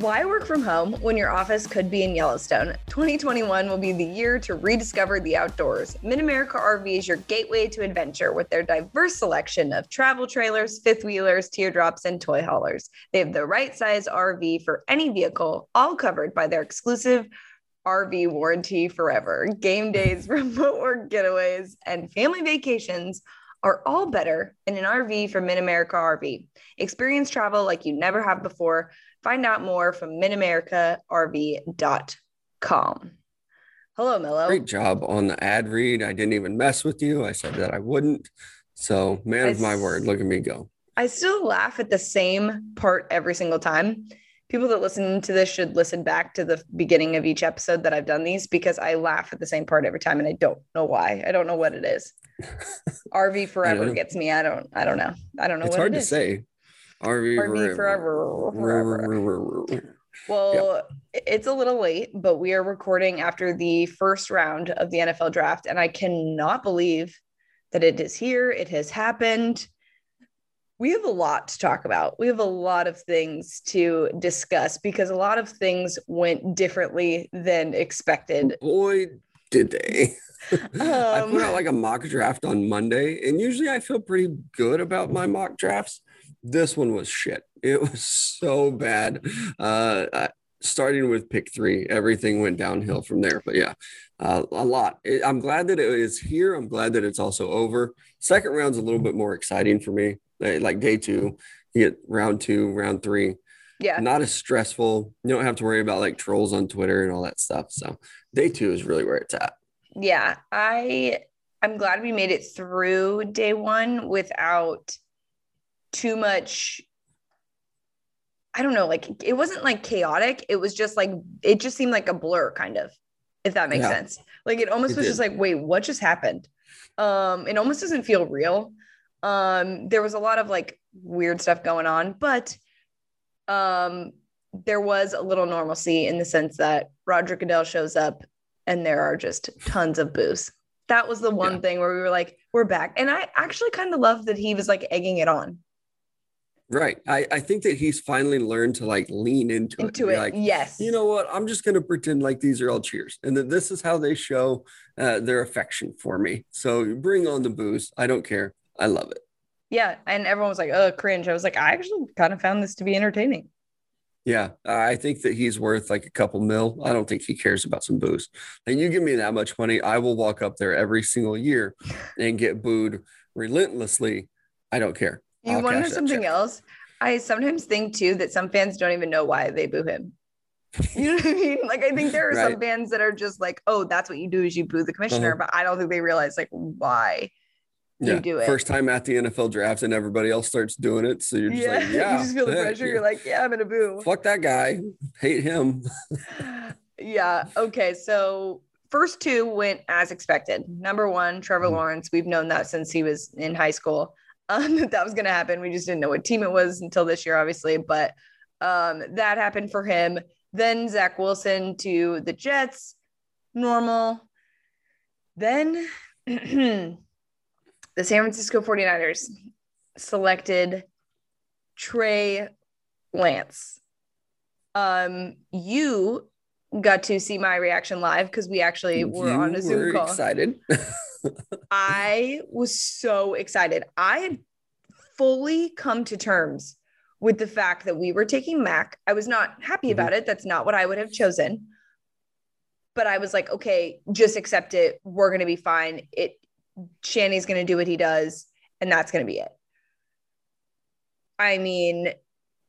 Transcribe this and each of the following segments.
Why work from home when your office could be in Yellowstone? 2021 will be the year to rediscover the outdoors. Mid America RV is your gateway to adventure with their diverse selection of travel trailers, fifth wheelers, teardrops, and toy haulers. They have the right size RV for any vehicle, all covered by their exclusive RV warranty forever. Game days, remote work getaways, and family vacations are all better in an RV from Mid America RV. Experience travel like you never have before. Find out more from midamericarv.com. Hello, Mello. Great job on the ad read. I didn't even mess with you. I said that I wouldn't. So, man I of my word, look at me go. I still laugh at the same part every single time. People that listen to this should listen back to the beginning of each episode that I've done these because I laugh at the same part every time and I don't know why. I don't know what it is. RV forever gets me. I don't I don't know. I don't know what It's hard to say. RV, RV forever. forever. Well, it's a little late, but we are recording after the first round of the NFL draft, and I cannot believe that it is here. It has happened. We have a lot to talk about. We have a lot of things to discuss because a lot of things went differently than expected. Boy, did they. I Um, put out like a mock draft on Monday, and usually I feel pretty good about my mock drafts. This one was shit. It was so bad. Uh, I- starting with pick three, everything went downhill from there. But yeah, uh, a lot. It- I'm glad that it is here. I'm glad that it's also over. Second round's a little bit more exciting for me. Like day two, you get round two, round three. yeah, Not as stressful. You don't have to worry about like trolls on Twitter and all that stuff. So day two is really where it's at. yeah. I I'm glad we made it through day one without too much I don't know, like it wasn't like chaotic. It was just like it just seemed like a blur, kind of, if that makes Yeah. sense. Like it almost It was did. just like, wait, what just happened? Um, it almost doesn't feel real. Um, there was a lot of like weird stuff going on, but um there was a little normalcy in the sense that Roger Goodell shows up and there are just tons of boos. That was the one Yeah. thing where we were like, we're back. And I actually kind of love that he was like egging it on Right. I, I think that he's finally learned to like lean into, it. into be it. Like, yes. you know what? I'm just going to pretend like these are all cheers and that this is how they show uh, their affection for me. So bring on the boos. I don't care. I love it. Yeah, and everyone was like, "Oh, cringe." I was like, "I actually kind of found this to be entertaining." Yeah. I think that he's worth like a couple mil. I don't think he cares about some boos. And you give me that much money, I will walk up there every single year and get booed relentlessly. I don't care. You want to know something else? I sometimes think too that some fans don't even know why they boo him. You know what I mean? Like, I think there are some fans that are just like, "Oh, that's what you do is you boo the commissioner," Uh-huh. but I don't think they realize like why you do it. First time at the NFL draft and everybody else starts doing it. So you're just yeah. like, yeah. you just feel the pressure. yeah. You're like, "Yeah, I'm gonna boo." fuck that guy. Hate him. yeah. Okay. So first two went as expected. Number one, Trevor Mhm. Lawrence. We've known that since he was in high school. Um, that that was going to happen. We just didn't know what team it was until this year, obviously. But um, that happened for him. Then Zach Wilson to the Jets, normal. Then the San Francisco 49ers selected Trey Lance. Um, you got to see my reaction live because we actually were on a Zoom were call. excited. I was so excited. I had fully come to terms with the fact that we were taking Mac. I was not happy Mhm. about it. That's not what I would have chosen. But I was like, okay, just accept it. We're going to be fine. It Shanny's going to do what he does and that's going to be it. I mean,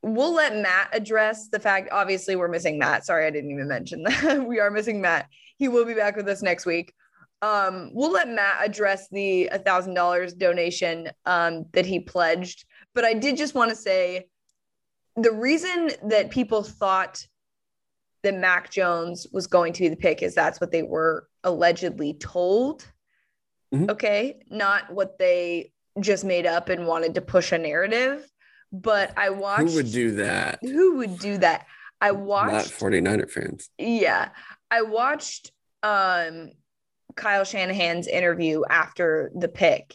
we'll let Matt address the fact obviously we're missing Matt. Sorry, I didn't even mention that. we are missing Matt. He will be back with us next week um we'll let matt address the thousand dollars donation um that he pledged but i did just want to say the reason that people thought that mac jones was going to be the pick is that's what they were allegedly told Mhm. okay not what they just made up and wanted to push a narrative but i watched Who would do that? who would do that i watched. Not 49er fans. yeah. I watched um Kyle Shanahan's interview after the pick.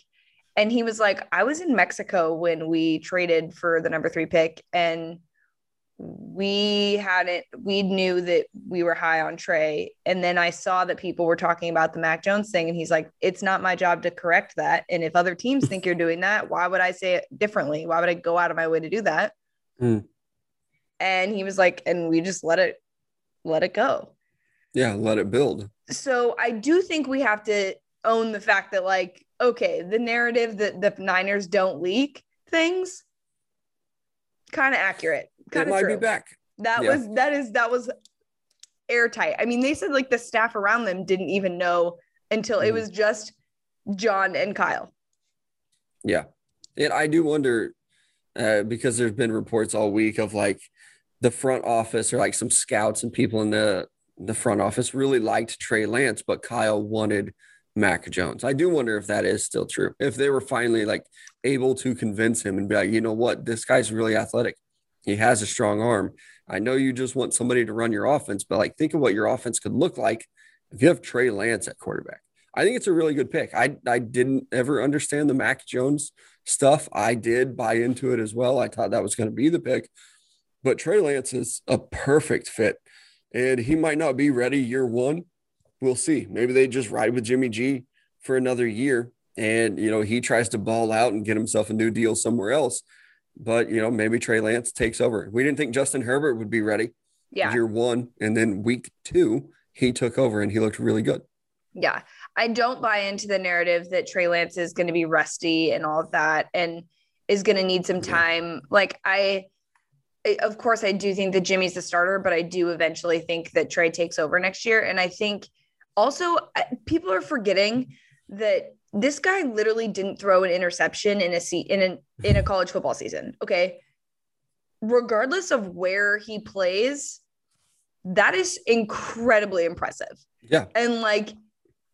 And he was like, I was in Mexico when we traded for the number three pick. And we hadn't we knew that we were high on Trey and then I saw that people were talking about the Mac Jones thing and he's like it's not my job to correct that and if other teams think you're doing that why would I say it differently why would I go out of my way to do that Mm. and he was like and we just let it let it go Yeah, let it build. so I do think we have to own the fact that like okay the narrative that the Niners don't leak things kind of accurate It kind of might true. be back. That Yeah. was that is that was airtight. I mean, they said like the staff around them didn't even know until it Mhm. was just John and Kyle. Yeah. And I do wonder uh, because there's been reports all week of like the front office or like some scouts and people in the the front office really liked Trey Lance, but Kyle wanted Mac Jones. I do wonder if that is still true. If they were finally like able to convince him and be like, you know what, this guy's really athletic. He has a strong arm. I know you just want somebody to run your offense, but like think of what your offense could look like if you have Trey Lance at quarterback. I think it's a really good pick. I I didn't ever understand the Mac Jones stuff. I did buy into it as well. I thought that was going to be the pick, but Trey Lance is a perfect fit, and he might not be ready year one. We'll see. Maybe they just ride with Jimmy G for another year, and you know he tries to ball out and get himself a new deal somewhere else. But you know maybe Trey Lance takes over. We didn't think Justin Herbert would be ready Yeah. year one, and then week two he took over and he looked really good. Yeah. I don't buy into the narrative that Trey Lance is going to be rusty and all of that and is going to need some time. Like I- of course I do think that Jimmy's the starter, but I do eventually think that Trey takes over next year and I think also people are forgetting that this guy literally didn't throw an interception in a seat in an in a college football season. Okay. Regardless of where he plays, that is incredibly impressive. Yeah. And like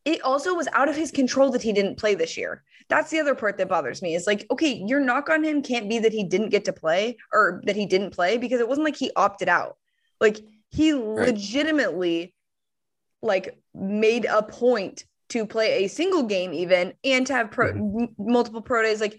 it also was out of his control that he didn't play this year. That's the other part that bothers me is like, okay, your knock on him can't be that he didn't get to play or that he didn't play because it wasn't like he opted out. Like he legitimately like made a point to play a single game even and to have pro- mm-hmm. m- multiple pro days like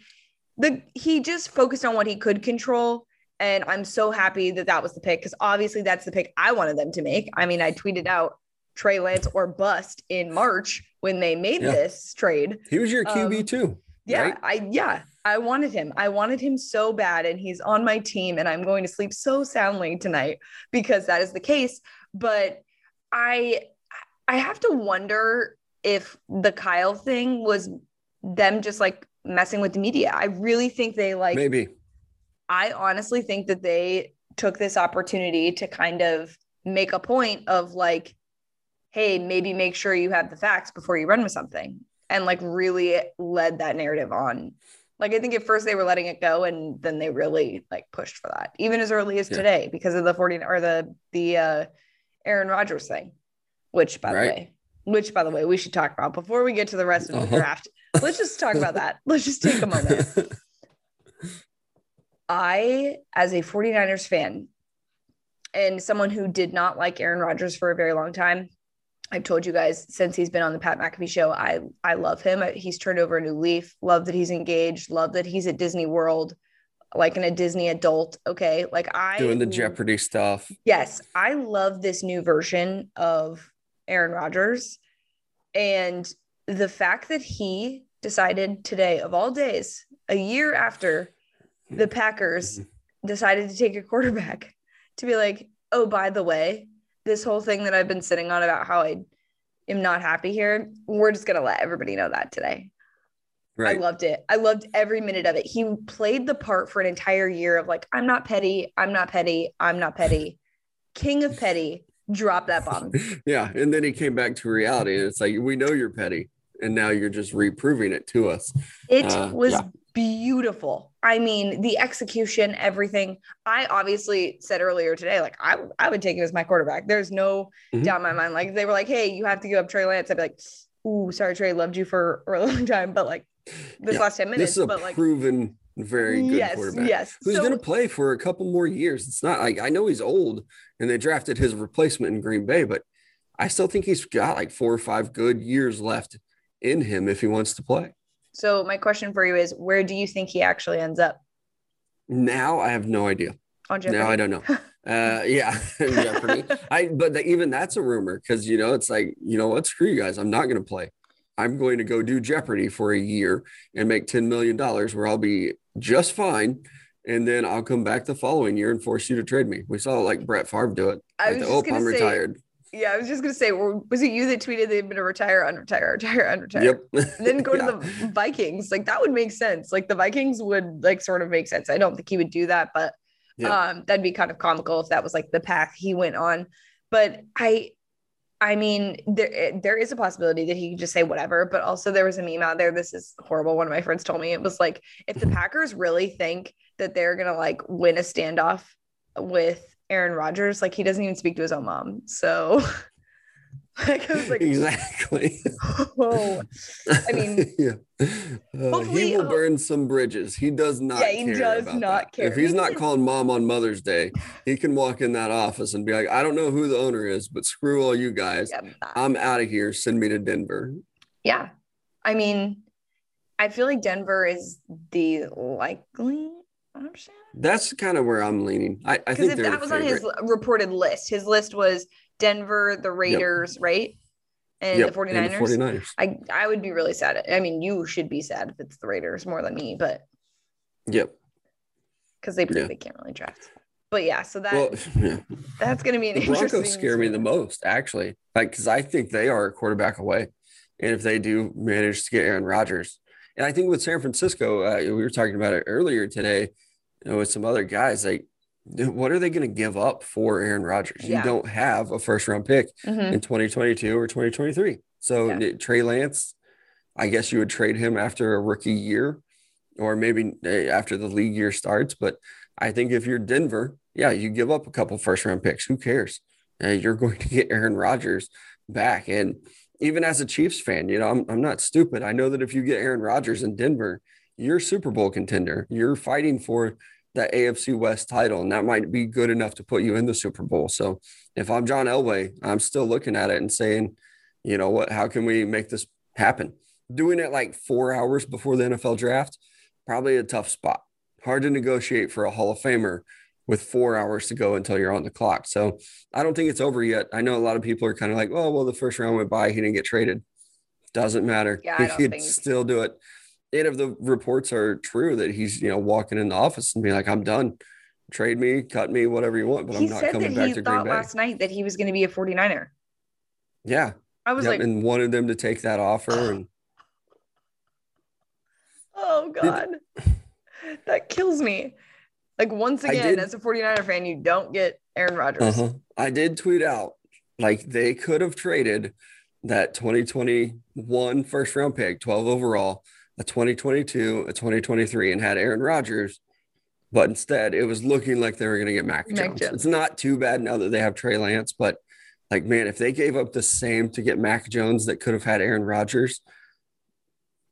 the he just focused on what he could control and I'm so happy that that was the pick because obviously that's the pick I wanted them to make. I mean, I tweeted out Trey Lance or bust in March when they made Yeah. this trade. He was your QB Um, too. Yeah, right? I yeah, I wanted him. I wanted him so bad and he's on my team and I'm going to sleep so soundly tonight because that is the case, but I I have to wonder if the Kyle thing was them just like messing with the media. I really think they like Maybe. I honestly think that they took this opportunity to kind of make a point of like, hey, maybe make sure you have the facts before you run with something and like really led that narrative on. Like, I think at first they were letting it go and then they really like pushed for that, even as early as Yeah. today because of the 40 or the, the, uh, Aaron Rodgers thing, which by Right. the way, which by the way, we should talk about before we get to the rest of the Uh-huh. draft. Let's just talk about that. Let's just take a moment. I, as a 49ers fan and someone who did not like Aaron Rodgers for a very long time, I've told you guys since he's been on the Pat McAfee show, I I love him. Uh, he's turned over a new leaf. Love that he's engaged. Love that he's at Disney World, like in a Disney adult. Okay, like I Doing the Jeopardy stuff. Yes, I love this new version of Aaron Rodgers. And the fact that he decided today, of all days, a year after the hmm. Packers hmm. decided to take a quarterback, to be like, oh, by the way, this whole thing that I've been sitting on about how I am not happy here, we're just going to let everybody know that today. Right. I loved it. I loved every minute of it. He played the part for an entire year of like, I'm not petty. I'm not petty. I'm not petty. King of petty. Drop that bomb. yeah. And then he came back to reality and it's like, we know you're petty. And now you're just reproving it to us. It Uh, was yeah. Beautiful. I mean, the execution, everything. I obviously said earlier today, like I, I would take him as my quarterback. There's no Mhm. doubt in my mind. Like they were like, hey, you have to give up Trey Lance. I'd be like, ooh, sorry, Trey, loved you for a really long time, but like this Yeah. last 10 minutes, This is a but like proven, very good yes, quarterback. yes. Who's So- going to play for a couple more years? It's not like I know he's old and they drafted his replacement in Green Bay, but I still think he's got like four or five good years left in him if he wants to play. So my question for you is, where do you think he actually ends up Now I have no idea. on Jeopardy? Now I don't know. Uh, yeah, Jeopardy. I but the, even that's a rumor because you know it's like you know what? Screw you guys. I'm not going to play. I'm going to go do Jeopardy for a year and make ten million dollars, where I'll be just fine, and then I'll come back the following year and force you to trade me. We saw like Brett Favre do it. I Like, was oh, I'm say- retired. Yeah, I was just gonna say, was it you that tweeted they've been to retire, unretire, retire, unretire? Yep. And then go Yeah. to the Vikings. Like that would make sense. Like the Vikings would like sort of make sense. I don't think he would do that, but Yeah. um that'd be kind of comical if that was like the path he went on. But I I mean, there there is a possibility that he could just say whatever, but also there was a meme out there. This is horrible. One of my friends told me it was like if the Packers really think that they're gonna like win a standoff with Aaron Rodgers, like he doesn't even speak to his own mom. So like I was like, exactly. oh, I mean, yeah. Uh, he will uh, burn some bridges. He does not. Yeah, he does not that. care. If he's not calling mom on Mother's Day, he can walk in that office and be like, "I don't know who the owner is, but screw all you guys. yeah, I'm out of here. Send me to Denver." yeah. I mean, I feel like Denver is the likely option. That's kind of where I'm leaning. I, I think if that was on his reported list, his list was Denver, the Raiders, right? And Yep, the 49ers. and the 49ers. I, I would be really sad. I mean, you should be sad if it's the Raiders more than me, but Yep. because they Yeah. they can't really draft. But yeah, so that Well, yeah. that's going to be an the interesting. Broncos scare me the most, actually, like because I think they are a quarterback away, and if they do manage to get Aaron Rodgers, and I think with San Francisco, uh, we were talking about it earlier today, you know, with some other guys, like what are they going to give up for Aaron Rodgers? Yeah. You don't have a first round pick Mhm. in 2022 or 2023, so Yeah. Trey Lance, I guess you would trade him after a rookie year, or maybe eh, after the league year starts, but. I think if you're Denver, yeah, you give up a couple first round picks. Who cares? Uh, you're going to get Aaron Rodgers back. And even as a Chiefs fan, you know, I'm, I'm not stupid. I know that if you get Aaron Rodgers in Denver, you're a Super Bowl contender. You're fighting for that AFC West title, and that might be good enough to put you in the Super Bowl. So if I'm John Elway, I'm still looking at it and saying, you know what, how can we make this happen? Doing it like four hours before the NFL draft, probably a tough spot. Hard to negotiate for a Hall of Famer with four hours to go until you're on the clock. So I don't think it's over yet. I know a lot of people are kind of like, oh, well, the first round went by. He didn't get traded. Doesn't matter. Yeah, I he could think- still do it. And if the reports are true that he's, you know, walking in the office and being like, I'm done. Trade me, cut me, whatever you want, but he I'm not coming back he to Green Bay. last night that he was going to be a 49er. yeah. I was Yep, like, and wanted them to take that offer. And oh God, that kills me. Like, once again, did- as a 49er fan, you don't get Aaron Rodgers. Uh-huh. I did tweet out like they could have traded that 2021 first round pick, 12 overall, a 2022, a 2023, and had Aaron Rodgers. But instead, it was looking like they were going to get Mac, Mac Jones. Jones. It's not too bad now that they have Trey Lance, but like, man, if they gave up the same to get Mac Jones that could have had Aaron Rodgers,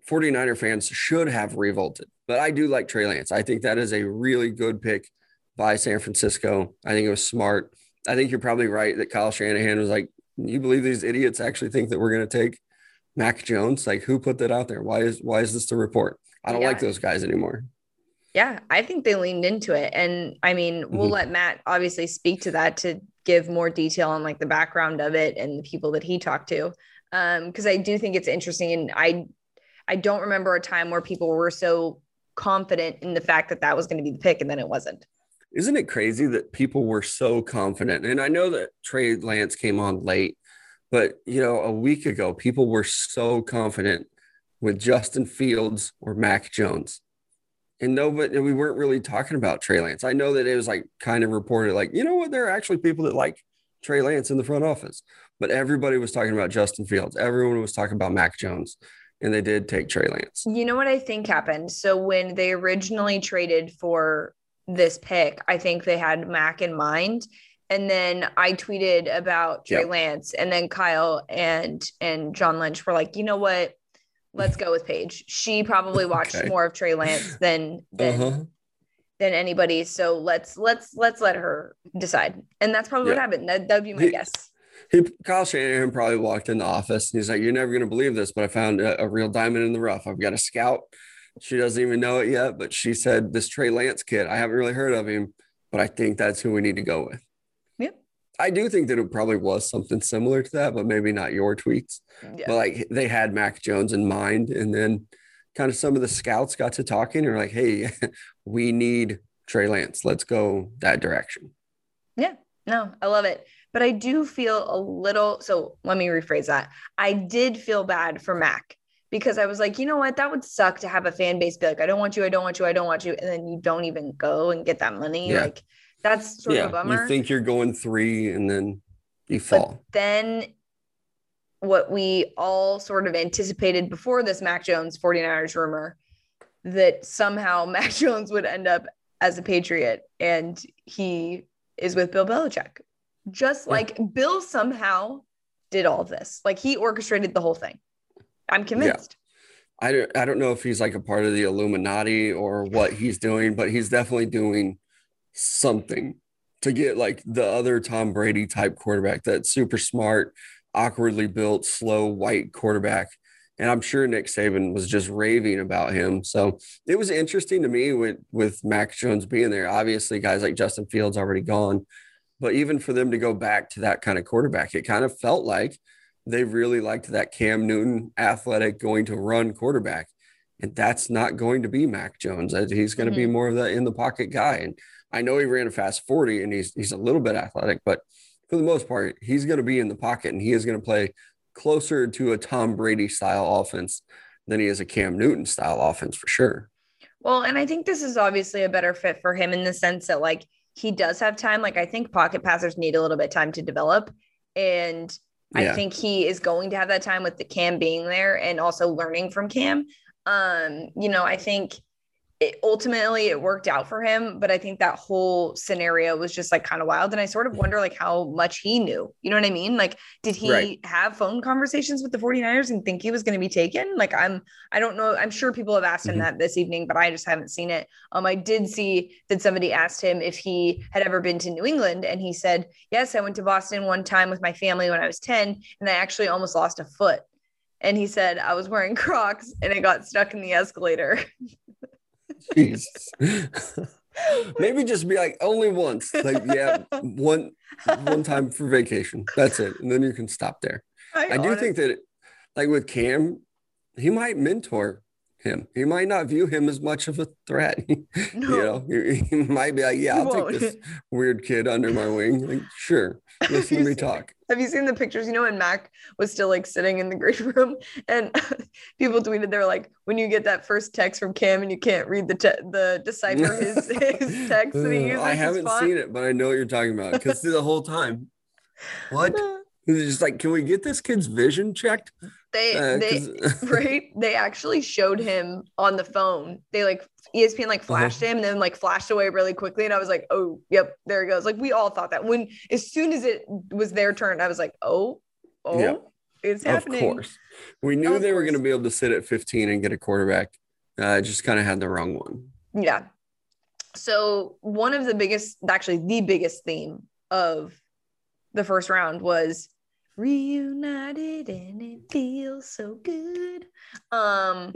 49er fans should have revolted. But I do like Trey Lance. I think that is a really good pick by San Francisco. I think it was smart. I think you're probably right that Kyle Shanahan was like, you believe these idiots actually think that we're going to take Mac Jones? Like, who put that out there? Why is why is this the report? I don't Yeah. like those guys anymore. Yeah, I think they leaned into it. And I mean, we'll Mhm. let Matt obviously speak to that to give more detail on like the background of it and the people that he talked to. Um, because I do think it's interesting. And I I don't remember a time where people were so confident in the fact that that was going to be the pick and then it wasn't. Isn't it crazy that people were so confident? And I know that Trey Lance came on late, but you know, a week ago, people were so confident with Justin Fields or Mac Jones. And nobody, we weren't really talking about Trey Lance. I know that it was like kind of reported, like, you know what, there are actually people that like Trey Lance in the front office, but everybody was talking about Justin Fields. Everyone was talking about Mac Jones, and they did take Trey Lance. You know what I think happened? So when they originally traded for this pick, I think they had Mac in mind. And then I tweeted about Trey. Lance, and then Kyle and and John Lynch were like, you know what? Let's go with Paige. She probably watched Okay. more of Trey Lance than than Uh-huh. than anybody. So let's let's let's let her decide. And that's probably what happened. That that would be my He- guess. He, Kyle Shanahan probably walked in the office and he's like, You're never going to believe this, but I found a, a real diamond in the rough. I've got a scout. She doesn't even know it yet, but she said, This Trey Lance kid, I haven't really heard of him. but I think that's who we need to go with. I do think that it probably was something similar to that, but maybe not your tweets. Yeah. But like they had Mac Jones in mind, and then kind of some of the scouts got to talking and were like, "Hey, we need Trey Lance. Let's go that direction." Yeah, no, I love it. But I do feel a little. So let me rephrase that. I did feel bad for Mac because I was like, you know what? That would suck to have a fan base be like, I don't want you, I don't want you, I don't want you. And then you don't even go and get that money. Yeah. Like that's sort yeah, of a bummer. you think you're going three, and then you fall. then what we all sort of anticipated before this Mac Jones 49ers rumor that somehow Mac Jones would end up as a Patriot and he is with Bill Belichick. Just Yeah. like Bill somehow did all of this. Like he orchestrated the whole thing. I'm convinced. I don't, I don't know if he's like a part of the Illuminati or what he's doing, but he's definitely doing something to get like the other Tom Brady type quarterback, that super smart, awkwardly built, slow white quarterback. And I'm sure Nick Saban was just raving about him. So it was interesting to me with with Mac Jones being there. Obviously, guys like Justin Fields already gone, but even for them to go back to that kind of quarterback, it kind of felt like they really liked that Cam Newton athletic going to run quarterback. And that's not going to be Mac Jones. He's going to be mm-hmm. more of that in the pocket guy. And I know he ran a fast 40 and he's he's a little bit athletic, but for the most part, he's going to be in the pocket and he is going to play closer to a Tom Brady style offense than he is a Cam Newton style offense for sure. Well, and I think this is obviously a better fit for him in the sense that like he does have time. Like I think pocket passers need a little bit of time to develop. And I think he is going to have that time with the Cam being there and also learning from Cam. Um, you know, I think it, ultimately it worked out for him, but I think that whole scenario was just like kind of wild. And I sort of wonder like how much he knew. You know what I mean? Like, did he Right. have phone conversations with the 49ers and think he was going to be taken? Like, I'm, I don't know. I'm sure people have asked him Mhm. that this evening, but I just haven't seen it. Um, I did see that somebody asked him if he had ever been to New England, and he said, Yes, I went to Boston one time with my family when I was 10, and I actually almost lost a foot. And he said, I was wearing Crocs and I got stuck in the escalator. Jesus. Maybe just be like only once. Like, yeah, one one time for vacation. That's it. And then you can stop there. I do think that like with Cam, he might mentor him. He might not view him as much of a threat. you know, he, he might be like, yeah, I'll take this weird kid under my wing. Like, sure. Listen to me talk. Have you seen the pictures? You know, when Mac was still like sitting in the green room, and people tweeted they're like, when you get that first text from Cam and you can't read the te- the decipher his his text that he uses. I haven't seen it, but I know what you're talking about. Because the whole time, what? Just like, can we get this kid's vision checked? They Uh, they right they actually showed him on the phone they like espn like Uh-huh. flashed him and then like flashed away really quickly and i was like oh yep there he goes like we all thought that when as soon as it was their turn i was like oh oh Yeah. it's happening. Of course. We knew Of they were going to be able to sit at 15 and get a quarterback. Uh, just kind of had the wrong one. yeah so one of the biggest actually the biggest theme of the first round was reunited and it feels so good um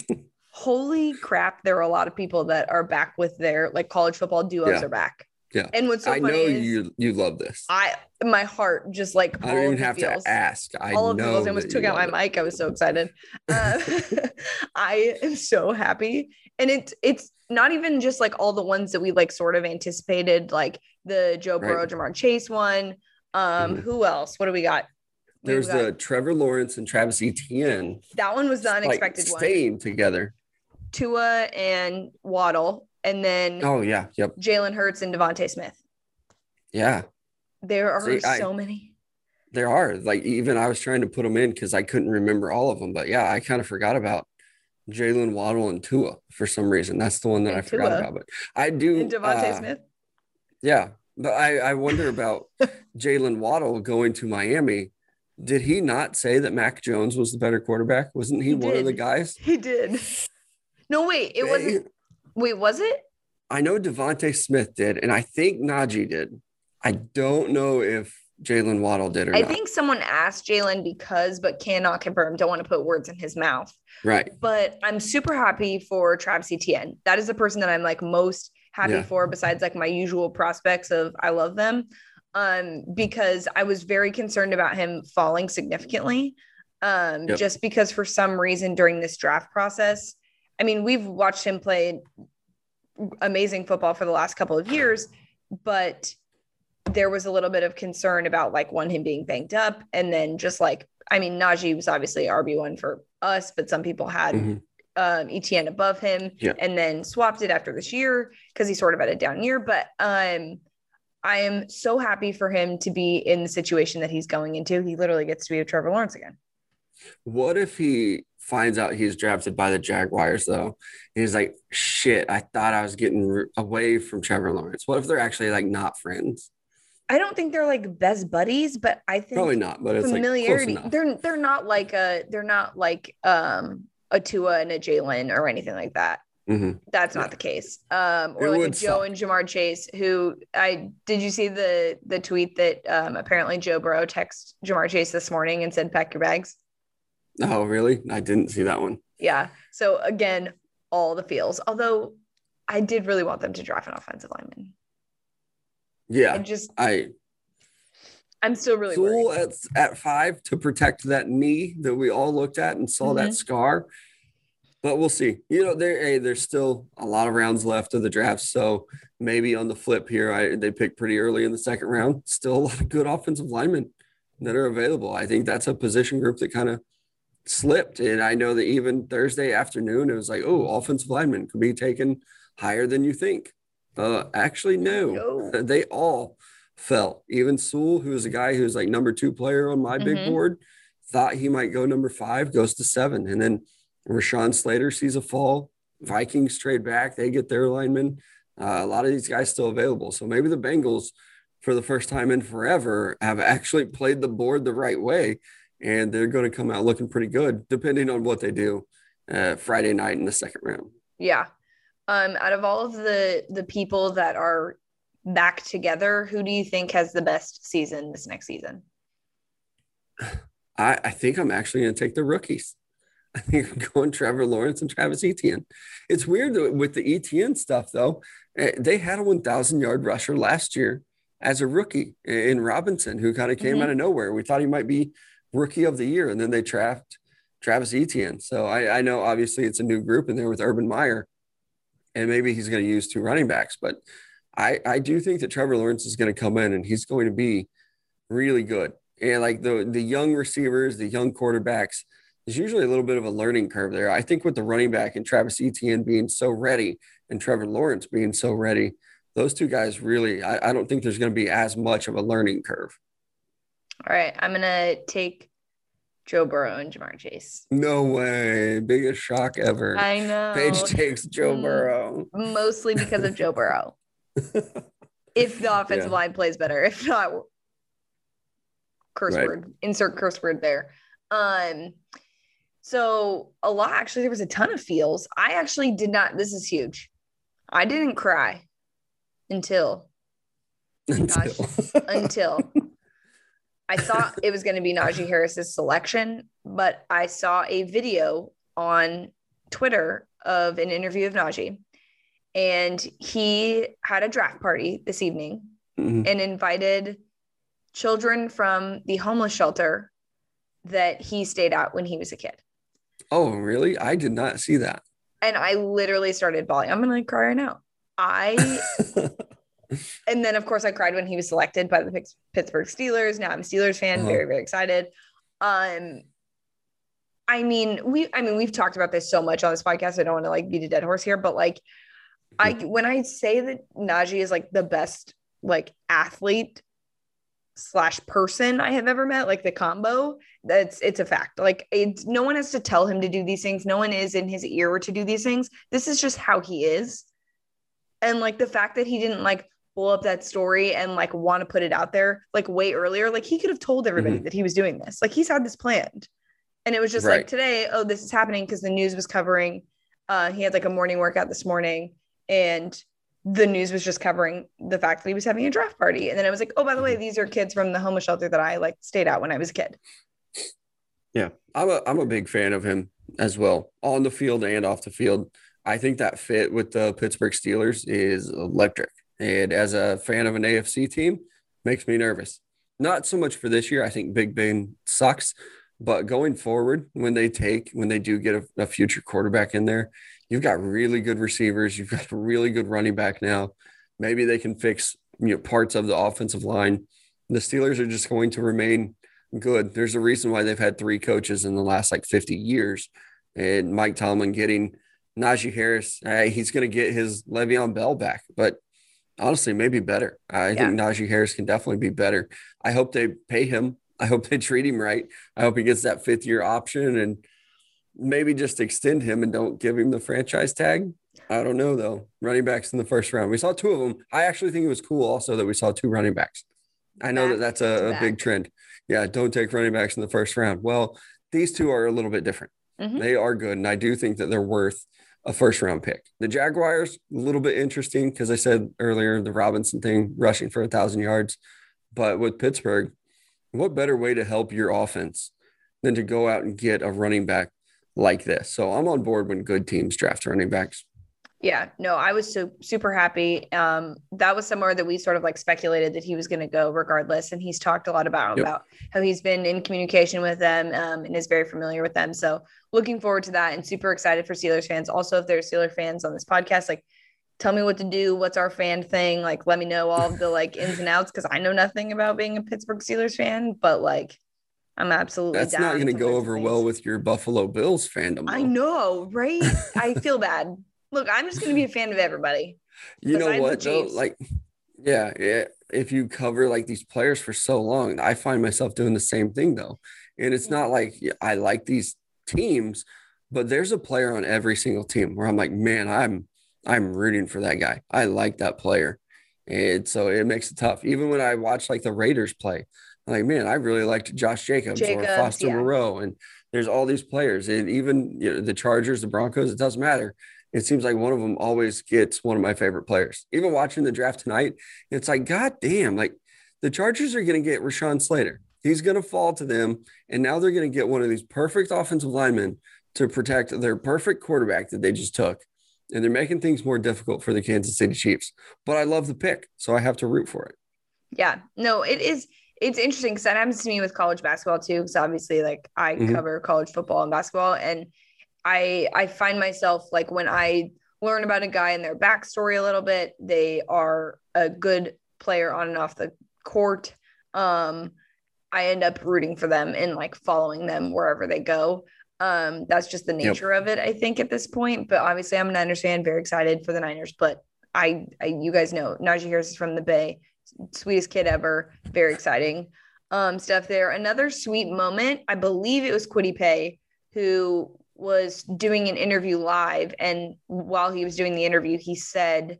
holy crap there are a lot of people that are back with their like college football duos Yeah. are back Yeah. and what's so I know you you love this. i my heart just like I don't even have feels to ask. I all of know feels. I almost took out my it. mic. I was so excited. Uh, I am so happy, and it's it's not even just like all the ones that we like sort of anticipated, like the Joe Right. Burrow, Ja'Marr Chase one. Um, Mhm. who else? What do we got? There's the Trevor Lawrence and Travis Etienne that one was the like unexpected one. staying together. Tua and Waddle, and then Oh yeah, yep, Jalen Hurts and DeVonta Smith. yeah. There are See, I- so many. There are like even I was trying to put them in because I couldn't remember all of them, but yeah, I kind of forgot about Jalen Waddle and Tua for some reason. That's the one that And I forgot about. But I do. And DeVonta uh, Smith. Yeah, but I I wonder about Jalen Waddle going to Miami. Did he not say that Mac Jones was the better quarterback? Wasn't he, He one of the guys? He did. No, wait, it wasn't. Wait, was it? I know DeVonta Smith did, and I think Najee did. I don't know if Jalen Waddle did or not. I not. think someone asked Jalen because, but cannot confirm. Don't want to put words in his mouth. right. But I'm super happy for Travis Etienne. That is the person that I'm like most happy Yeah. for besides like my usual prospects of I love them. Um, because I was very concerned about him falling significantly. Um, Yep. just because for some reason during this draft process, I mean, we've watched him play amazing football for the last couple of years, but there was a little bit of concern about like one him being banked up and then just like I mean Najee was obviously RB1 for us, but some people had Mhm. Um Etienne above him Yeah. and then swapped it after this year because he sort of had a down year. But um I am so happy for him to be in the situation that he's going into. He literally gets to be with Trevor Lawrence again. What if he finds out he's drafted by the Jaguars though? And he's like, shit, I thought I was getting away from Trevor Lawrence. What if they're actually like not friends? I don't think they're like best buddies, but I think Probably not, but it's familiarity. like they're they're not like a they're not like um a Tua and a Jalen or anything like that. Mhm. That's not Yeah. the case. Um, or It like a Joe suck. and Ja'Marr Chase, who I did you see the the tweet that um apparently Joe Burrow texted Ja'Marr Chase this morning and said pack your bags. Oh, really? I didn't see that one. Yeah. So again, all the feels. Although I did really want them to draft an offensive lineman. Yeah. I just I I'm still really worried. at, at five to protect that knee that we all looked at and saw Mm-hmm. that scar. But we'll see. You know, there hey, there's still a lot of rounds left of the draft. So maybe on the flip here, I they picked pretty early in the second round. Still a lot of good offensive linemen that are available. I think that's a position group that kind of slipped. And I know that even Thursday afternoon, it was like, oh, offensive linemen could be taken higher than you think. Uh, actually, no, they all fell. Even Sewell, who was a guy who's like number two player on my big Mhm. board, thought he might go number five, goes to seven. And then Rashawn Slater sees a fall. Vikings trade back, they get their linemen. Uh, a lot of these guys still available. So maybe the Bengals, for the first time in forever, have actually played the board the right way. And they're going to come out looking pretty good, depending on what they do uh, Friday night in the second round. Yeah. Um, out of all of the the people that are back together, who do you think has the best season this next season? I, I think I'm actually going to take the rookies. I think I'm going Trevor Lawrence and Travis Etienne. It's weird with the Etienne stuff, though. eh, They had a 1,000 yard rusher last year as a rookie in Robinson, who kind of came Mhm. out of nowhere. We thought he might be rookie of the year, and then they trapped Travis Etienne. So I, I know obviously it's a new group in there with Urban Meyer, and maybe he's going to use two running backs, but I, I do think that Trevor Lawrence is going to come in and he's going to be really good. And like the the young receivers, the young quarterbacks, there's usually a little bit of a learning curve there. I think with the running back and Travis Etienne being so ready and Trevor Lawrence being so ready, those two guys really, I, I don't think there's going to be as much of a learning curve. All right, I'm gonna take Joe Burrow and Ja'Marr Chase. No way. Biggest shock ever. I know. Paige takes Joe Mm. Burrow. mostly because of Joe Burrow. If the offensive Yeah. line plays better, if not, curse Right. word, insert curse word there. Um, so a lot actually, there was a ton of feels. I actually did not. This is huge. I didn't cry until Until- until I thought it was going to be Najee Harris's selection, but I saw a video on Twitter of an interview of Najee, and he had a draft party this evening Mhm. and invited children from the homeless shelter that he stayed at when he was a kid. Oh, really? I did not see that. And I literally started bawling. I'm going to cry right now. I and then of course I cried when he was selected by the Pittsburgh Steelers. Now I'm a Steelers fan, Uh-huh. very very excited. Um I mean, we I mean we've talked about this so much on this podcast. I don't want to like beat a dead horse here, but like I when I say that Najee is like the best like athlete slash person I have ever met, like the combo, that's it's a fact. Like it's no one has to tell him to do these things. No one is in his ear to do these things. This is just how he is. And like the fact that he didn't like blow up that story and like want to put it out there like way earlier, like he could have told everybody that he was doing this. Like he's had this planned. And it was just like today, oh, this is happening because the news was covering. Uh, he had like a morning workout this morning, and the news was just covering the fact that he was having a draft party. And then I was like, oh, by the way, these are kids from the homeless shelter that I like stayed at when I was a kid. Yeah, I'm a I'm a big fan of him as well, on the field and off the field. I think that fit with the Pittsburgh Steelers is electric. And as a fan of an AFC team, makes me nervous. Not so much for this year. I think Big Ben sucks, but going forward, when they take, when they do get a, a future quarterback in there, you've got really good receivers. You've got a really good running back now. Maybe they can fix you know parts of the offensive line. The Steelers are just going to remain good. There's a reason why they've had three coaches in the last like 50 years. And Mike Tomlin getting Najee Harris, uh, he's going to get his Le'Veon Bell back, but honestly, maybe better. I yeah. think Najee Harris can definitely be better. I hope they pay him. I hope they treat him right. I hope he gets that fifth year option and maybe just extend him and don't give him the franchise tag. I don't know though. Running backs in the first round. We saw two of them. I actually think it was cool also that we saw two running backs. I know back that that's a, a big trend. Yeah, don't take running backs in the first round. Well, these two are a little bit different. Mm-hmm. They are good, and I do think that they're worth a first round pick. The Jaguars, a little bit interesting because I said earlier the Robinson thing, rushing for a thousand yards. But with Pittsburgh, what better way to help your offense than to go out and get a running back like this? So I'm on board when good teams draft running backs. Yeah, no, I was so super happy. Um, that was somewhere that we sort of like speculated that he was going to go regardless, and he's talked a lot about yep. about how he's been in communication with them um, and is very familiar with them. So looking forward to that, and super excited for Steelers fans. Also, if there's Steelers fans on this podcast, like tell me what to do. What's our fan thing? Like, let me know all the like ins and outs because I know nothing about being a Pittsburgh Steelers fan, but like I'm absolutely that's not going to go over well with your Buffalo Bills fandom. Though. I know, right? I feel bad. Look, I'm just going to be a fan of everybody. You know what though? Like, yeah, yeah. If you cover like these players for so long, I find myself doing the same thing though. And it's not like I like these teams, but there's a player on every single team where I'm like, man, I'm I'm rooting for that guy. I like that player. And so it makes it tough. Even when I watch like the Raiders play, like, man, I really liked Josh Jacobs, Jacobs or Foster yeah. Moreau. And there's all these players. And even you know, the Chargers, the Broncos, it doesn't matter it seems like one of them always gets one of my favorite players. Even watching the draft tonight, it's like, God damn, like the Chargers are going to get Rashawn Slater. He's going to fall to them. And now they're going to get one of these perfect offensive linemen to protect their perfect quarterback that they just took. And they're making things more difficult for the Kansas City Chiefs. But I love the pick. So I have to root for it. Yeah. No, it is. It's interesting because that happens to me with college basketball too. Because obviously, like I mm-hmm. cover college football and basketball. And I I find myself like when I learn about a guy and their backstory a little bit, they are a good player on and off the court. Um, I end up rooting for them and like following them wherever they go. Um, that's just the nature yep. of it, I think, at this point. But obviously, I'm a Niners fan, very excited for the Niners. But I, I you guys know, Najee Harris is from the Bay, sweetest kid ever, very exciting um, stuff there. Another sweet moment, I believe it was Kwity Paye who was doing an interview live and while he was doing the interview he said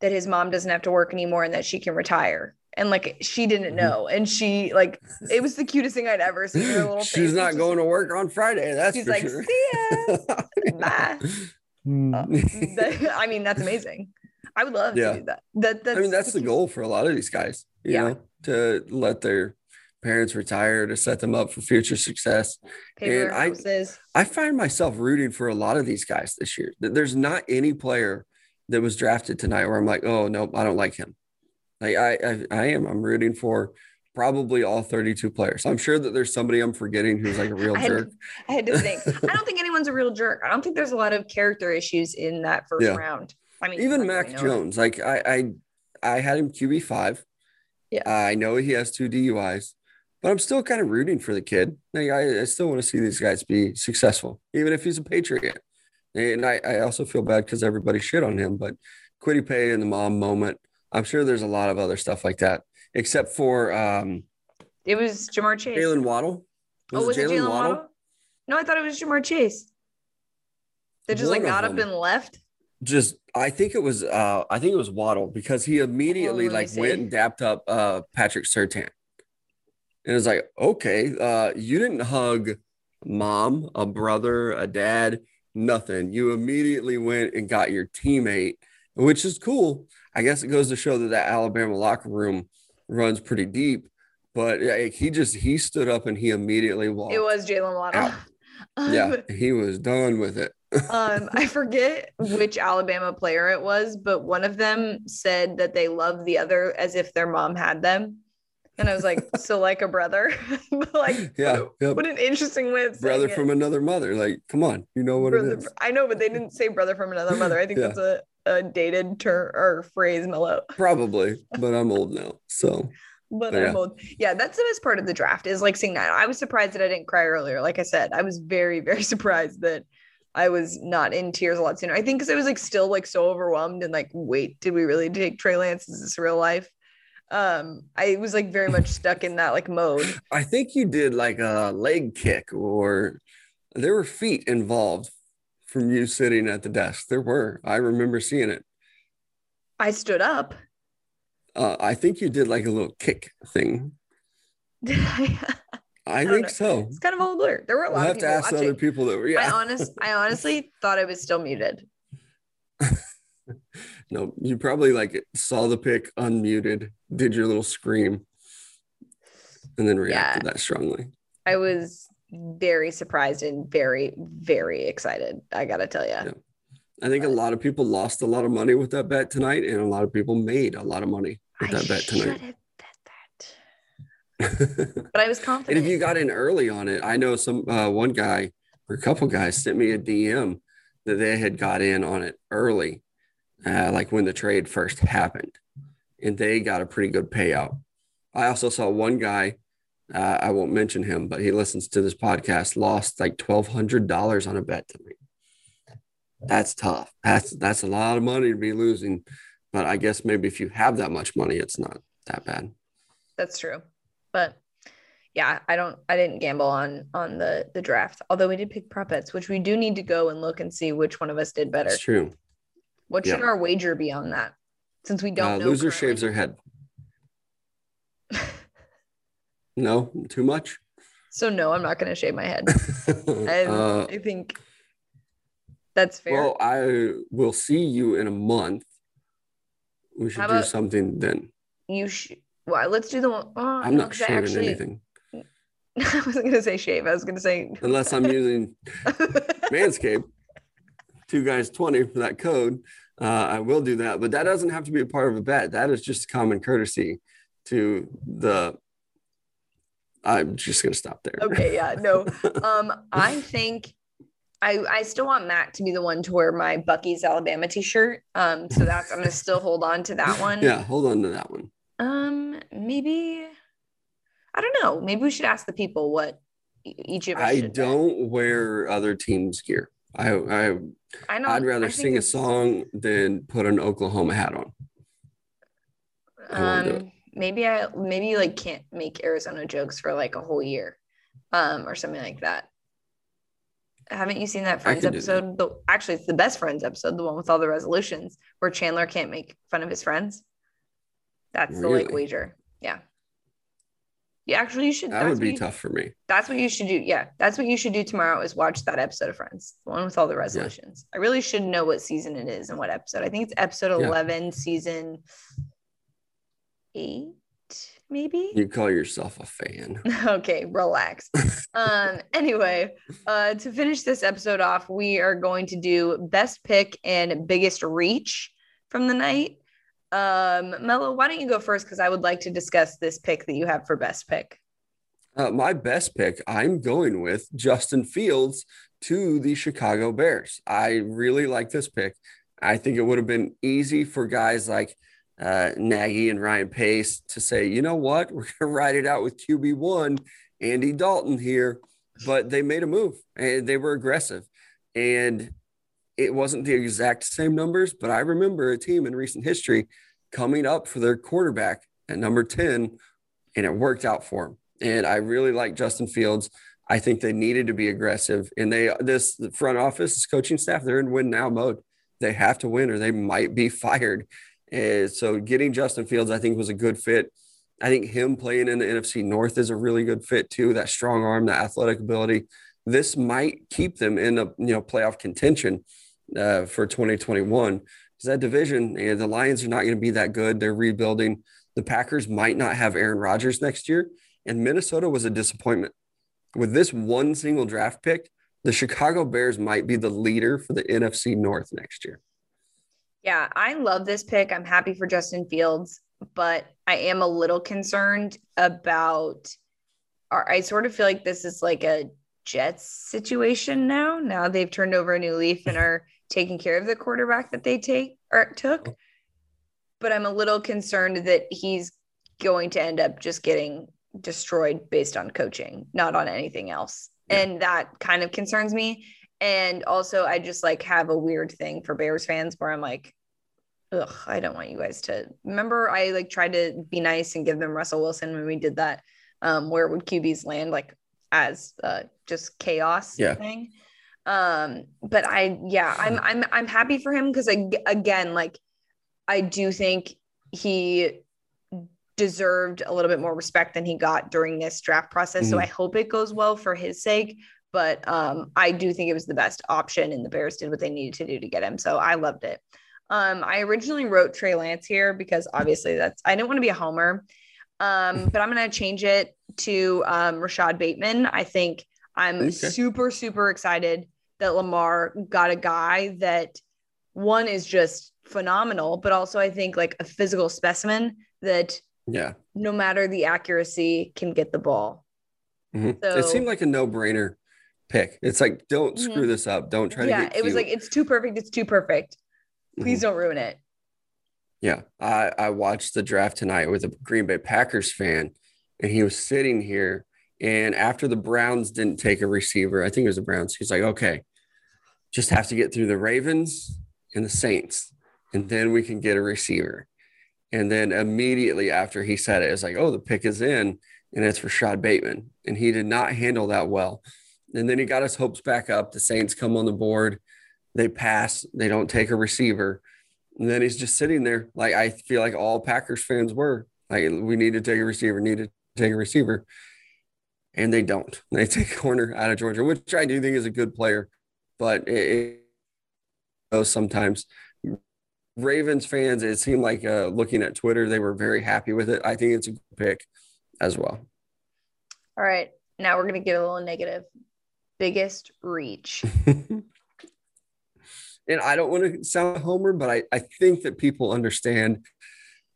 that his mom doesn't have to work anymore and that she can retire and like she didn't mm-hmm. know and she like it was the cutest thing i'd ever seen her little she's not just, going to work on friday that's she's like sure. see ya bye hmm. uh, that, i mean that's amazing i would love yeah. to do that that that's, i mean that's the goal for a lot of these guys you yeah. know to let their parents retire to set them up for future success. Paper and I, I find myself rooting for a lot of these guys this year. There's not any player that was drafted tonight where I'm like, oh no, I don't like him. Like I, I, I am. I'm rooting for probably all 32 players. I'm sure that there's somebody I'm forgetting who's like a real I jerk. I had to think. I don't think anyone's a real jerk. I don't think there's a lot of character issues in that first yeah. round. I mean, even Mac Jones, like I, I, I had him QB five. Yeah, I know he has two DUIs but I'm still kind of rooting for the kid. Like, I, I still want to see these guys be successful, even if he's a Patriot. And I, I also feel bad because everybody shit on him, but Kwity Paye and the mom moment, I'm sure there's a lot of other stuff like that, except for um, it was Ja'Marr Chase. Jalen Waddle. Was oh, was it Jalen Waddle? Waddle? No, I thought it was Ja'Marr Chase. They just One like got up and left. Just I think it was uh I think it was Waddle because he immediately oh, like went and dapped up uh Patrick Surtain. And it was like, okay, uh, you didn't hug mom, a brother, a dad, nothing. You immediately went and got your teammate, which is cool. I guess it goes to show that that Alabama locker room runs pretty deep. But yeah, he just he stood up and he immediately walked. It was Jalen Waddle. yeah, he was done with it. Um, I forget which Alabama player it was, but one of them said that they love the other as if their mom had them. And I was like, so like a brother, like yeah, what, yep. what an interesting way of brother it. from another mother. Like, come on, you know what Brother- it is. I know, but they didn't say brother from another mother. I think Yeah. that's a, a dated term or phrase, Mellow. Probably, but I'm old now, so But Yeah. I'm old. Yeah, that's the best part of the draft is like seeing that. I was surprised that I didn't cry earlier. Like I said, I was very, very surprised that I was not in tears a lot sooner. I think because I was like still like so overwhelmed and like, wait, did we really take Trey Lance? Is this real life? Um, I was like very much stuck in that like mode. I think you did like a leg kick, or there were feet involved from you sitting at the desk. There were. I remember seeing it. I stood up. Uh, I think you did like a little kick thing. Did I? I, don't think know. so. It's kind of all blur. There were a We'll lot have of to people ask watching. other people that were. Yeah. I Yeah. honest, I honestly thought I was still muted. no, you probably like saw the pic, unmuted, did your little scream, and then reacted that strongly. I was very surprised and very, very excited. I gotta tell you. Yeah. I think a lot of people lost a lot of money with that bet tonight, and a lot of people made a lot of money with I that bet tonight. Have bet that, but I was confident. And if you got in early on it, I know some uh, one guy or a couple guys sent me a DM that they had got in on it early, uh, like when the trade first happened, and they got a pretty good payout. I also saw one guy, uh, I won't mention him, but he listens to this podcast, lost like twelve hundred dollars on a bet tonight. That's tough. That's that's a lot of money to be losing, but I guess maybe if you have that much money, it's not that bad. That's true, but yeah, I don't. I didn't gamble on on the the draft. Although we did pick prop bets, which we do need to go and look and see which one of us did better. It's true. What should our wager be on that? Since we don't Uh, know. loser currently. shaves their head. No, too much. So no, I'm not going to shave my head. I, Uh, I think that's fair. well, I will see you in a month. We should do something then. you should. Well, let's do the one. Uh, I'm not shaving actually, anything I wasn't going to say shave. I was going to say. unless I'm using Manscaped. Two guys twenty for that code. Uh, I will do that, but that doesn't have to be a part of a bet. That is just common courtesy to the. I'm just gonna stop there. okay. Yeah. No. Um. I think. I, I still want Matt to be the one to wear my Bucky's Alabama t-shirt. Um, so that's I'm gonna still hold on to that one. yeah, hold on to that one. Um, maybe I don't know. Maybe we should ask the people what each of us. I don't wear other teams' gear. I, I I know. I'd rather I sing a song than put an Oklahoma hat on. I Um, maybe I maybe like can't make Arizona jokes for like a whole year, um, or something like that. Haven't you seen that Friends do that. episode? The, actually, it's the best Friends episode, the one with all the resolutions, where Chandler can't make fun of his friends. That's the like wager. Yeah. Yeah, actually, you should. That would be you- tough for me. That's what you should do. Yeah, that's what you should do tomorrow is watch that episode of Friends, the one with all the resolutions. I really should know what season it is and what episode. I think it's episode Yeah. 11, season eight, maybe. You call yourself a fan. okay, relax. um, anyway, uh, to finish this episode off, we are going to do best pick and biggest reach from the night. Um, Mello, why don't you go first? Because I would like to discuss this pick that you have for best pick. Uh, my best pick, I'm going with Justin Fields to the Chicago Bears. I really like this pick. I think it would have been easy for guys like uh, Nagy and Ryan Pace to say, you know what, we're going to ride it out with QB1, Andy Dalton here. But they made a move and they were aggressive. And it wasn't the exact same numbers, but I remember a team in recent history coming up for their quarterback at number 10, and it worked out for them. And I really like Justin Fields. I think they needed to be aggressive. And they, this front office, this coaching staff, they're in win now mode. They have to win or they might be fired. And so getting Justin Fields, I think, was a good fit. I think him playing in the NFC North is a really good fit too. That strong arm, that athletic ability. This might keep them in a you know playoff contention uh, for 2021. Because that division, and the Lions are not going to be that good. They're rebuilding. The Packers might not have Aaron Rodgers next year, and Minnesota was a disappointment. With this one single draft pick, the Chicago Bears might be the leader for the NFC North next year. Yeah, I love this pick. I'm happy for Justin Fields, but I am a little concerned about. I sort of feel like this is like a Jets situation now. Now they've turned over a new leaf and are taking care of the quarterback that they take or took. But I'm a little concerned that he's going to end up just getting destroyed based on coaching, not on anything else. Yeah. And that kind of concerns me. And also, I just like have a weird thing for Bears fans where I'm like, ugh, I don't want you guys to remember. I like tried to be nice and give them Russell Wilson when we did that. Um, where would QBs land like as uh, just chaos yeah. thing? Um, but I, yeah, I'm, I'm, I'm happy for him because again, like I do think he deserved a little bit more respect than he got during this draft process. Mm-hmm. So I hope it goes well for his sake. But um, I do think it was the best option, and the Bears did what they needed to do to get him. So I loved it. Um, I originally wrote Trey Lance here because obviously that's I didn't want to be a homer. Um, but I'm gonna change it to um, Rashod Bateman. I think I'm okay. super, super excited that Lamar got a guy that one is just phenomenal, but also I think like a physical specimen that yeah, no matter the accuracy can get the ball. Mm-hmm. So, it seemed like a no-brainer pick. It's like don't mm-hmm. screw this up. Don't try yeah, to Yeah, it was like it's too perfect. It's too perfect. Please mm-hmm. don't ruin it. Yeah, I I watched the draft tonight with a Green Bay Packers fan, and he was sitting here. And after the Browns didn't take a receiver, I think it was the Browns. He's like, okay, just have to get through the Ravens and the Saints, and then we can get a receiver. And then immediately after he said it, it's like, oh, the pick is in, and it's Rashod Bateman. And he did not handle that well. And then he got his hopes back up. The Saints come on the board, they pass, they don't take a receiver. And then he's just sitting there. Like I feel like all Packers fans were like, we need to take a receiver, need to take a receiver. And they don't. They take a corner out of Georgia, which I do think is a good player, but it, it sometimes Ravens fans, it seemed like uh, looking at Twitter, they were very happy with it. I think it's a good pick as well. All right. Now we're going to get a little negative. Biggest reach. and I don't want to sound homer, but I, I think that people understand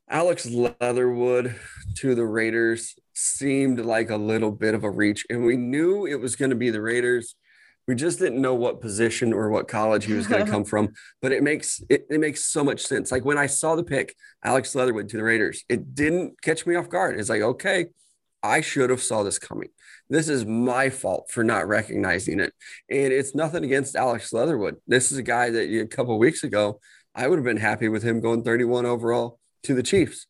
Alex Leatherwood to the Raiders seemed like a little bit of a reach. And we knew it was going to be the Raiders. We just didn't know what position or what college he was going to come from. But it makes it, it makes so much sense. Like when I saw the pick, Alex Leatherwood to the Raiders, it didn't catch me off guard. It's like, okay, I should have saw this coming. This is my fault for not recognizing it. And it's nothing against Alex Leatherwood. This is a guy that a couple weeks ago, I would have been happy with him going 31 overall to the Chiefs.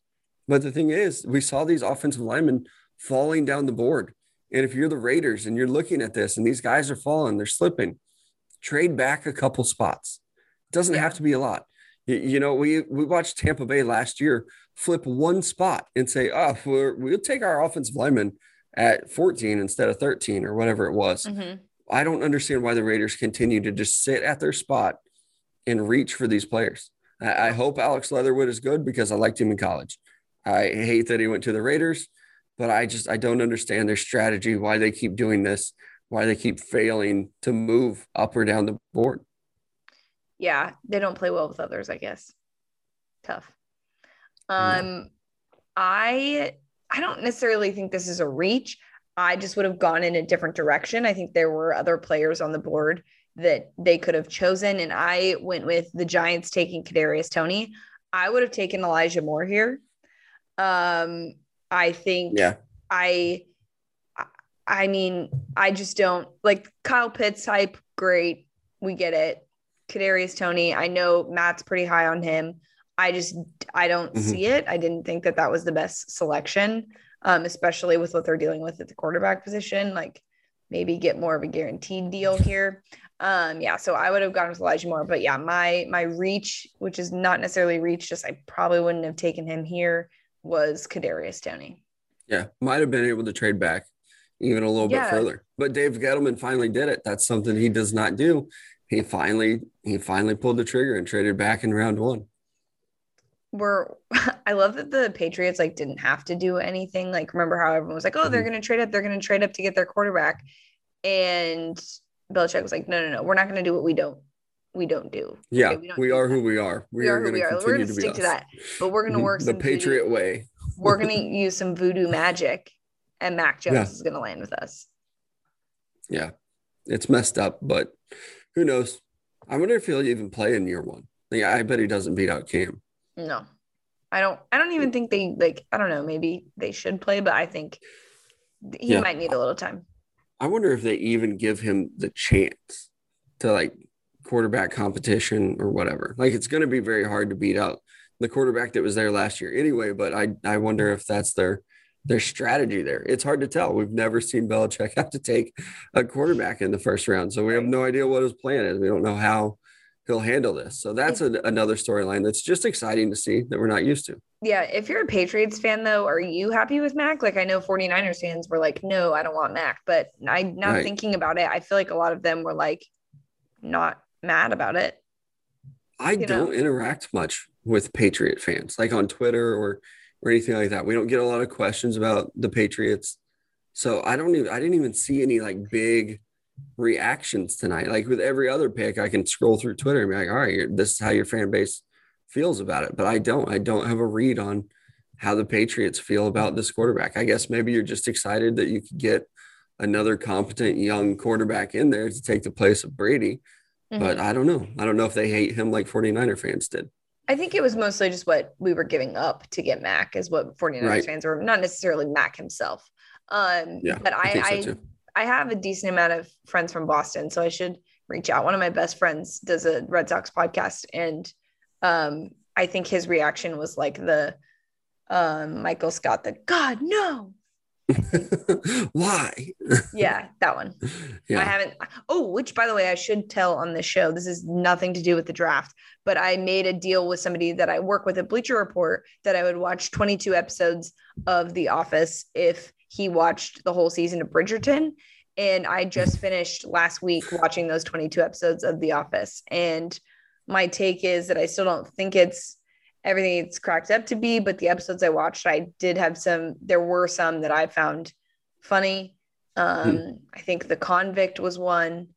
But the thing is, we saw these offensive linemen falling down the board. And if you're the Raiders and you're looking at this and these guys are falling, they're slipping, trade back a couple spots. It doesn't have to be a lot. You, know, we we watched Tampa Bay last year flip one spot and say, oh, we will take our offensive lineman at 14 instead of 13 or whatever it was. Mm-hmm. I don't understand why the Raiders continue to just sit at their spot and reach for these players. I, I hope Alex Leatherwood is good because I liked him in college. I hate that he went to the Raiders, but I just I don't understand their strategy, why they keep doing this, why they keep failing to move up or down the board. Yeah, they don't play well with others, I guess. Tough. Um no. I I don't necessarily think this is a reach. I just would have gone in a different direction. I think there were other players on the board that they could have chosen, and I went with the Giants taking Kadarius Toney. I would have taken Elijah Moore here. Um, I think. Yeah. I. I mean, I just don't like Kyle Pitts type. Great, we get it. Kadarius Toney, I know Matt's pretty high on him. I just I don't mm-hmm. see it. I didn't think that that was the best selection, um, especially with what they're dealing with at the quarterback position. Like maybe get more of a guaranteed deal here. Um, yeah, so I would have gone with Elijah Moore, but yeah, my my reach, which is not necessarily reach, just I probably wouldn't have taken him here, was Kadarius Toney. Yeah, might have been able to trade back even a little yeah. bit further, but Dave Gettleman finally did it. That's something he does not do. He finally he finally pulled the trigger and traded back in round one were I love that the Patriots like didn't have to do anything. Like remember how everyone was like, "Oh, they're mm-hmm. going to trade up, they're going to trade up to get their quarterback." And Belichick was like, no, no, no, we're not going to do what we don't we don't do. Yeah, Okay, we, don't do are that. who we are. We, We are, are who going we to are. We're continue going to stick to that, but we're going to work the Patriot Voodoo, way. we're going to use some voodoo magic, and Mac Jones Yeah. is going to land with us. Yeah, it's messed up, but who knows? I wonder if he'll even play in year one. Like, I bet he doesn't beat out Cam. No, I don't. I don't even think they like. I don't know. Maybe they should play, but I think he Yeah. might need a little time. I wonder if they even give him the chance to like quarterback competition or whatever. Like it's going to be very hard to beat out the quarterback that was there last year anyway. But I I wonder if that's their their strategy there. It's hard to tell. We've never seen Belichick have to take a quarterback in the first round, so we have no idea what his plan is. We don't know how he'll handle this. So that's a, another storyline that's just exciting to see that we're not used to. Yeah, if you're a Patriots fan though, are you happy with Mac? Like I know 49ers fans were like, "No, I don't want Mac." But I now Right. thinking about it, I feel like a lot of them were like not mad about it. I You don't interact much with Patriot fans, like on Twitter or or anything like that. We don't get a lot of questions about the Patriots, so I don't even I didn't even see any like big reactions tonight. Like with every other pick, I can scroll through Twitter and be like, all right, you're- this is how your fan base feels about it. But I don't. I don't have a read on how the Patriots feel about this quarterback. I guess maybe you're just excited that you could get another competent young quarterback in there to take the place of Brady but Mhm. I don't know. I don't know if they hate him like 49er fans did. I think it was mostly just what we were giving up to get Mac is what 49ers Right. fans were, not necessarily Mac himself. Um, Yeah, but I, think so I. I have a decent amount of friends from Boston, so I should reach out. One of my best friends does a Red Sox podcast, and um, I think his reaction was like the um, Michael Scott, the God no, Why? yeah, that one. I Yeah. haven't. Oh, which by the way, I should tell on this show. This is nothing to do with the draft, but I made a deal with somebody that I work with at Bleacher Report that I would watch 22 episodes of The Office if he watched the whole season of Bridgerton. And I just finished last week watching those 22 episodes of The Office. And my take is that I still don't think it's everything it's cracked up to be, but the episodes I watched, I did have some, there were some that I found funny. Um, I think The Convict was one.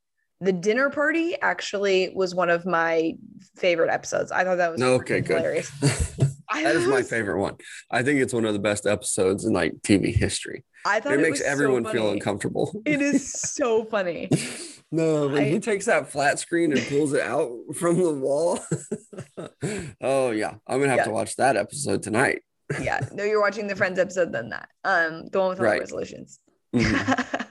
The Dinner Party actually was one of my favorite episodes. I thought that was okay, good. hilarious. That is my favorite one. I think it's one of the best episodes in like TV history. I thought It it, makes was so everyone feel uncomfortable. It is so funny. No, when I- he takes that flat screen and pulls it out from the wall. oh yeah, I'm gonna have Yeah. to watch that episode tonight. Yeah, no, you're watching the Friends episode than that. Um, the one with all Right. the resolutions. Mhm.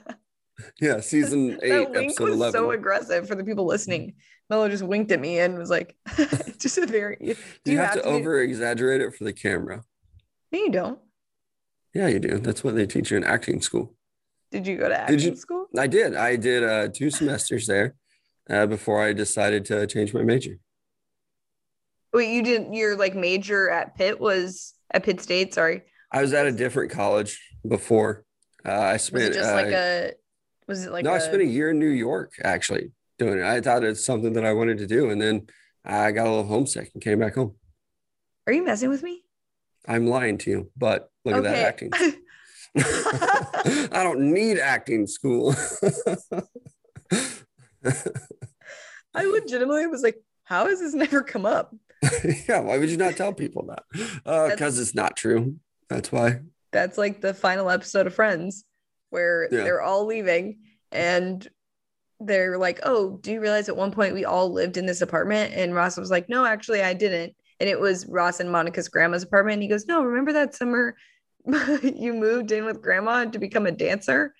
Yeah, season eight, that wink episode was eleven. so aggressive for the people listening. Mello just winked at me and was like, just a very. Do you, have, to do- over exaggerate it for the camera. No, you don't. Yeah, you do. That's what they teach you in acting school. Did you go to acting you- school? I did. I did uh, two semesters there uh, before I decided to change my major. Wait, you didn't. Your like major at Pitt was at Pitt State. Sorry, I was at a different college before. Uh, I was spent. it just like uh, a? Was it like no, I I spent a year in New York actually doing it. I thought it's something that I wanted to do, and then I got a little homesick and came back home. Are you messing with me? I'm lying to you, but look at that acting. I don't need acting school. I legitimately was like, how has this never come up? yeah, why would you not tell people that? Uh, because it's not true. That's why. That's like the final episode of Friends where Yeah. they're all leaving and they're like, Oh, do you realize at one point we all lived in this apartment? And Ross was like, No, actually, I didn't. And it was Ross and Monica's grandma's apartment. And he goes, No, remember that summer you moved in with grandma to become a dancer?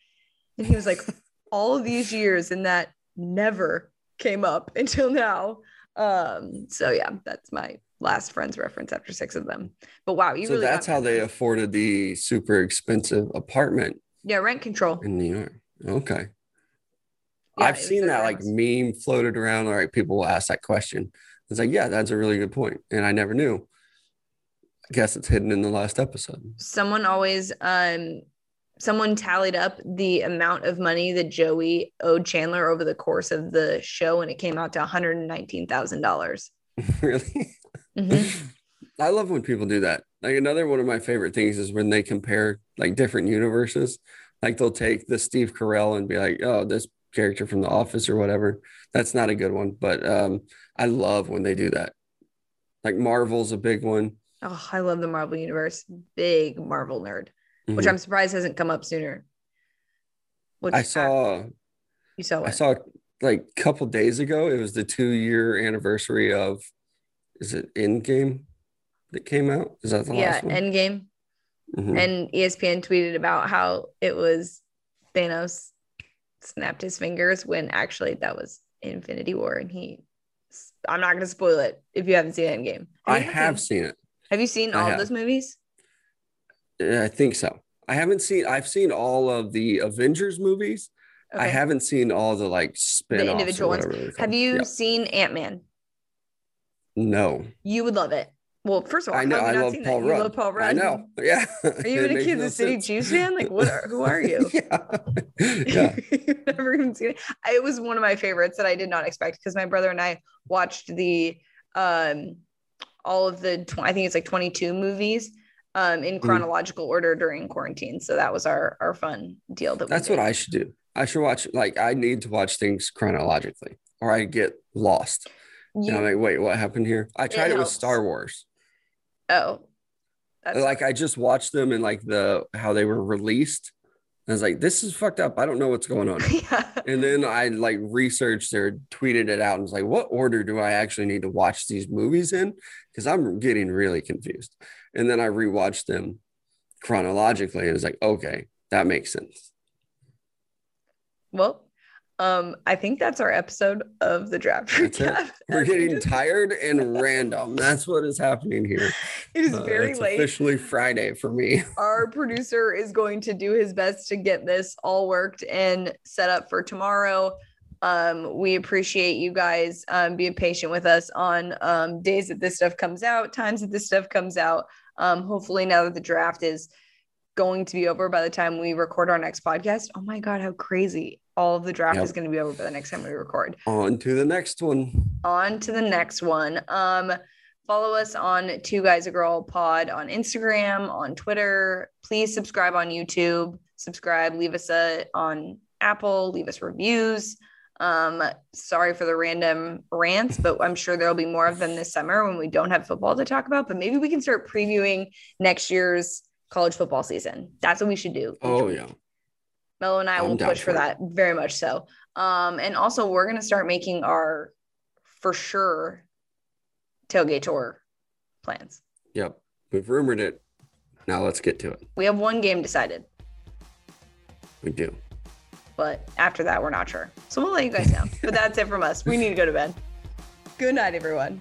And he was like, All these years, and that never came up until now. Um, so yeah, that's my last Friends reference after six of them. But wow, you so really that's how they afforded the super expensive apartment yeah, rent control. in New York. Okay. Yeah, I've seen that like meme floated around. All right, people will ask that question. It's like, yeah, that's a really good. And I never knew. I guess it's hidden in the last episode. someone always um someone tallied up the amount of money that Joey owed Chandler over the course of the show and it came out to $119,000. really? Mhm. I love when people do that. Like another one of my favorite things is when they compare like different universes. Like they'll take the Steve Carell and be like, oh, this character from The Office or whatever. That's not a good one, but um, I love when they do that. Like Marvel's a big one. Oh, I love the Marvel universe. Big Marvel nerd, which Mhm. I'm surprised hasn't come up sooner. Which I saw you saw what? I saw like a couple days ago. It was the two year anniversary of is it Endgame that came out? Is that the yeah, last one? Yeah, Endgame. Mhm. And ESPN tweeted about how it was Thanos snapped his fingers when actually that was Infinity War, and he. I'm not going to spoil it if you haven't seen Endgame. I have seen- seen it. Have you seen I all have. those movies? I think so. I haven't seen. I've seen all of the Avengers movies. I haven't seen all the like spin individual ones. Have you Yeah. seen Ant Man? No, You would love it. Well, first of all, I know. I love Paul that? You Rudd. love Paul Rudd. I know. Yeah. Are you a Kansas no City. Chiefs fan? Like, what? Are, who are you? yeah. yeah. You've never even seen it. It was one of my favorites that I did not expect because my brother and I watched the um all of the tw- I think it's like 22 movies um in chronological order during quarantine. So that was our our fun deal that That's what. I should do. I should watch. Like, I need to watch things chronologically, or I get lost. You, And I'm like, wait, what happened here? I tried it, with. Star Wars. oh. That's like I just watched them and like the how they were released. I was like, this is fucked up. I don't know what's going on. yeah. and then I like researched or tweeted it out and was like, what order do I actually need to watch these movies in? Because I'm getting really confused. And then I rewatched them chronologically and it was like, okay, that makes sense. Well, um, I think that's our episode of the draft recap. We're getting tired and random. That's what is happening here. It is Uh, very it's late. officially Friday for me. Our producer is going to do his best to get this all worked and set up for tomorrow. Um, we appreciate you guys um, being patient with us on um, days that this stuff comes out, times that this stuff comes out. Um, hopefully, now that the draft is going to be over by the time we record our next podcast. Oh my God, how crazy! All of the draft Yep. is going to be over by the next time we record. On to the next one. on to the next one. Um, follow us on Two Guys a Girl Pod on Instagram, on Twitter. Please subscribe on YouTube. Subscribe. Leave us a on Apple. Leave us reviews. Um, sorry for the random rants, but I'm sure there'll be more of them this summer when we don't have football to talk about. But maybe we can start previewing next year's college football season. That's what we should do. Oh, yeah. Mello and I I'm will push for for it. that very much so. Um, and also we're gonna start making our for sure tailgate tour plans. Yep. We've rumored it. Now let's get to it. We have one game decided, We do. But after that we're not sure. So we'll let you guys know. but that's it from us. We need to go to bed. Good night, everyone.